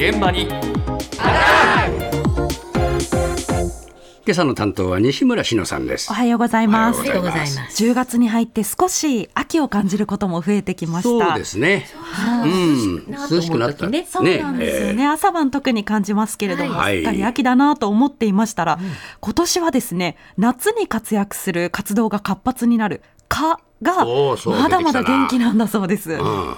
現場に。今朝の担当は西村篠さんです。お。はようございます。おはようございます。10月に入って少し秋を感じることも増えてきました。そうですね。う。ん、涼しくなった。ねそうなんですよね、朝晩特に感じますけれども、はい。すっかり秋だなと思っていましたら、今年はですね夏に活躍する活動が活発になる蚊がまだまだ元気なんだそうです。えーうん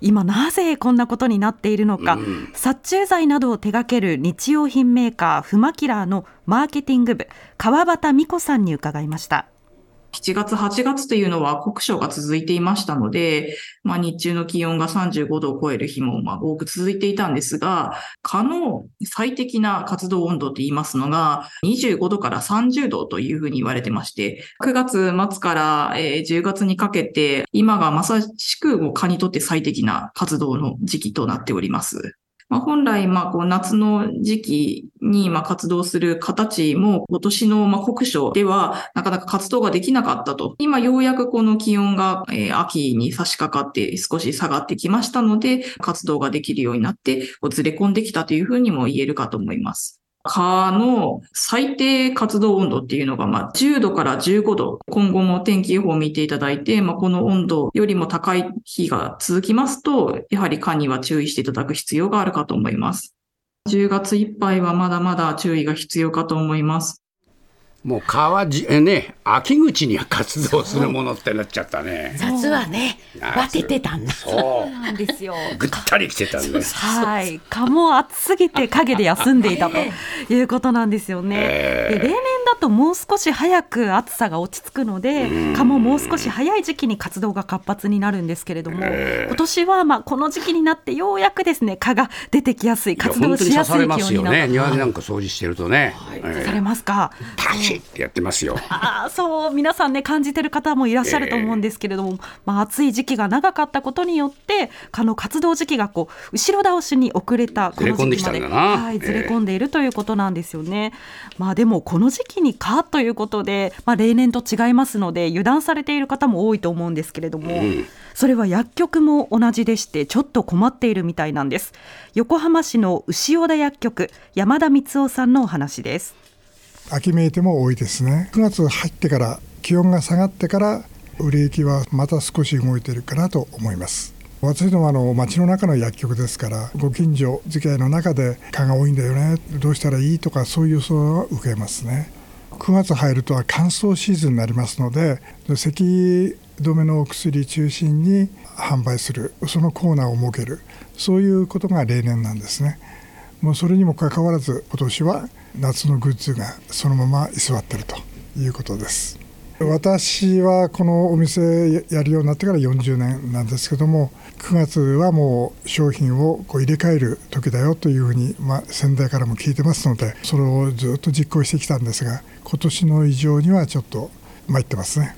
今なぜこんなことになっているのか、殺虫剤などを手掛ける日用品メーカーフマキラーのマーケティング部川端美子さんに伺いました。7月、8月というのは酷暑が続いていましたので、まあ、日中の気温が35度を超える日もま多く続いていたんですが、蚊の最適な活動温度と言いますのが、25度から30度というふうに言われてまして、9月末から10月にかけて、今がまさしく蚊にとって最適な活動の時期となっております。まあ、本来、まあ、こう夏の時期に、まあ、活動する形も、今年の、まあ、国書では、なかなか活動ができなかったと。今、ようやくこの気温が、えー秋に差し掛かって少し下がってきましたので、活動ができるようになって、こうずれ込んできたというふうにも言えるかと思います。蚊の最低活動温度っていうのが、まあ、10度から15度。今後も天気予報を見ていただいて、まあ、この温度よりも高い日が続きますと、やはり蚊には注意していただく必要があるかと思います。10月いっぱいはまだまだ注意が必要かと思います。もう川じえね秋口に活動するものってなっちゃったね。夏はね夏バテてたんだそうなんですよ。ぐったり来てたんで。はい、蚊も暑すぎて陰で休んでいたということなんですよね。で例年だともう少し早く暑さが落ち着くので、蚊ももう少し早い時期に活動が活発になるんですけれども、今年はまあこの時期になってようやくですね蚊が出てきやすい活動しやすい気温にな。ね。庭でなんか掃除してるとね。刺されますか？パシッやってますよ。ああそう皆さんね感じてる方もいらっしゃると思うんですけれども、まあ、暑い時期が長かったことによって蚊の活動時期がこう後ろ倒しに遅れたこの時期までずれ込んできたんだなはい、ええずれ込んでいるということなんですよね。まあ、でもこの時期に蚊ということで、まあ、例年と違いますので油断されている方も多いと思うんですけれども、それは薬局も同じでしてちょっと困っているみたいなんです。横浜市の牛尾田薬局山田光夫さんのお話です。秋めいても多いですね9月入ってから気温が下がってから売れ行きはまた少し動いているかなと思います私どもあの町の中の薬局ですからご近所付き合いの中で蚊が多いんだよねどうしたらいいとかそういう相談は受けますね9月入るとは乾燥シーズンになりますので咳止めのお薬中心に販売するそのコーナーを設けるそういうことが例年なんですね。もうそれにもかかわらず今年は夏のグッズがそのまま居座ってるということです。私はこのお店やるようになってから40年なんですけども9月はもう商品をこう入れ替える時だよというふうに、まあ、先代からも聞いてますのでそれをずっと実行してきたんですが今年の異常にはちょっと参ってますね。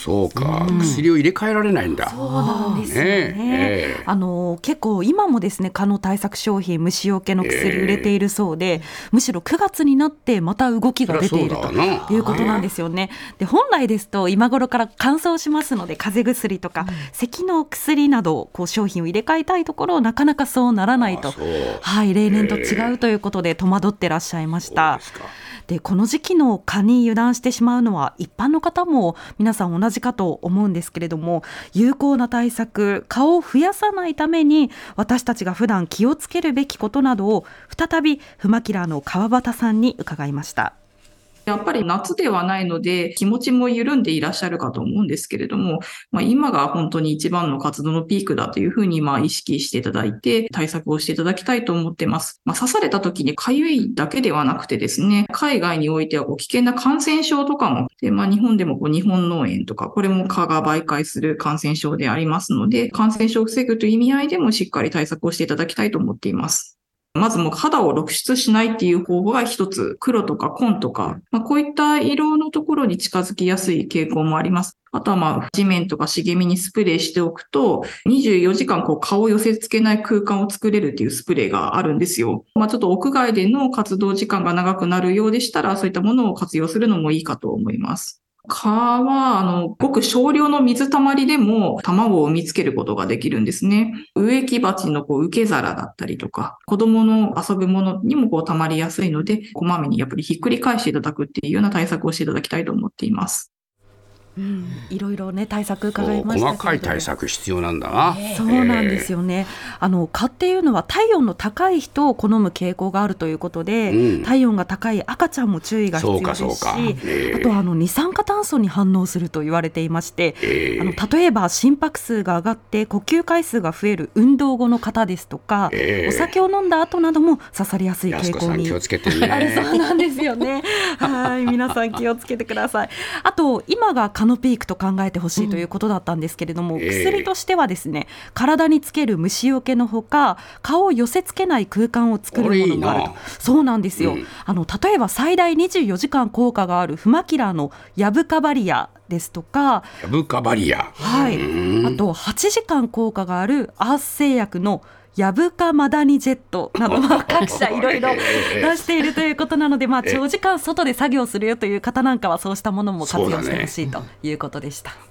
そうか、薬を入れ替えられないんだ。そうなんですよね。ねええあの結構今もですね蚊の対策商品虫除けの薬売れているそうで、むしろ9月になってまた動きが出ているということなんですよね。で本来ですと今頃から乾燥しますので風邪薬とか、咳の薬などこう商品を入れ替えたいところなかなかそうならないとはい例年と違うということで戸惑ってらっしゃいました。そうでこの時期の蚊に油断してしまうのは一般の方も皆さん同じかと思うんですけれども有効な対策蚊を増やさないために私たちが普段気をつけるべきことなどを再びフマキラーの川端さんに伺いました。やっぱり夏ではないので気持ちも緩んでいらっしゃるかと思うんですけれども、まあ、今が本当に一番の活動のピークだというふうにまあ意識していただいて対策をしていただきたいと思ってます。まあ、刺された時に痒いだけではなくてですね、海外においてはこう危険な感染症とかも、でまあ、日本でもこう日本脳炎とか、これも蚊が媒介する感染症でありますので、感染症を防ぐという意味合いでもしっかり対策をしていただきたいと思っています。まずもう肌を露出しないっていう方法が一つ、黒とか紺とか、まあ、こういった色のところに近づきやすい傾向もあります。あとはまあ地面とか茂みにスプレーしておくと、24時間こう顔を寄せ付けない空間を作れるっていうスプレーがあるんですよ。まあちょっと屋外での活動時間が長くなるようでしたら、そういったものを活用するのもいいかと思います。蚊は、あの、ごく少量の水たまりでも卵を産みつけることができるんですね。植木鉢のこう受け皿だったりとか、子供の遊ぶものにもこう溜まりやすいので、こまめにやっぱりひっくり返していただくっていうような対策をしていただきたいと思っています。うん、いろいろね対策伺いました細かい対策必要なんだな。そうなんですよね。あの蚊っていうのは体温の高い人を好む傾向があるということで、うん体温が高い赤ちゃんも注意が必要ですし、そうかそうかええあとはあの二酸化炭素に反応すると言われていまして、ええあの例えば心拍数が上がって呼吸回数が増える運動後の方ですとか、ええお酒を飲んだ後なども刺されやすい傾向にん気をつけてあれそね。うなんですよね。はい、皆さん気をつけてください。あと今が蚊のピークと考えてほしいということだったんですけれども、ええ薬としてはですね、体につける虫除けのほか、蚊を寄せ付けない空間を作るものもあると。そうなんですよ。うんあの例えば最大24時間効果があるフマキラーのヤブカバリアですとか、ヤブカバリア。はい、うんあと8時間効果があるアース製薬のヤブカマダニジェットなどは各社いろいろ 出しているということなので、まあ、長時間外で作業するよという方なんかはそうしたものも活用してほしいということでした。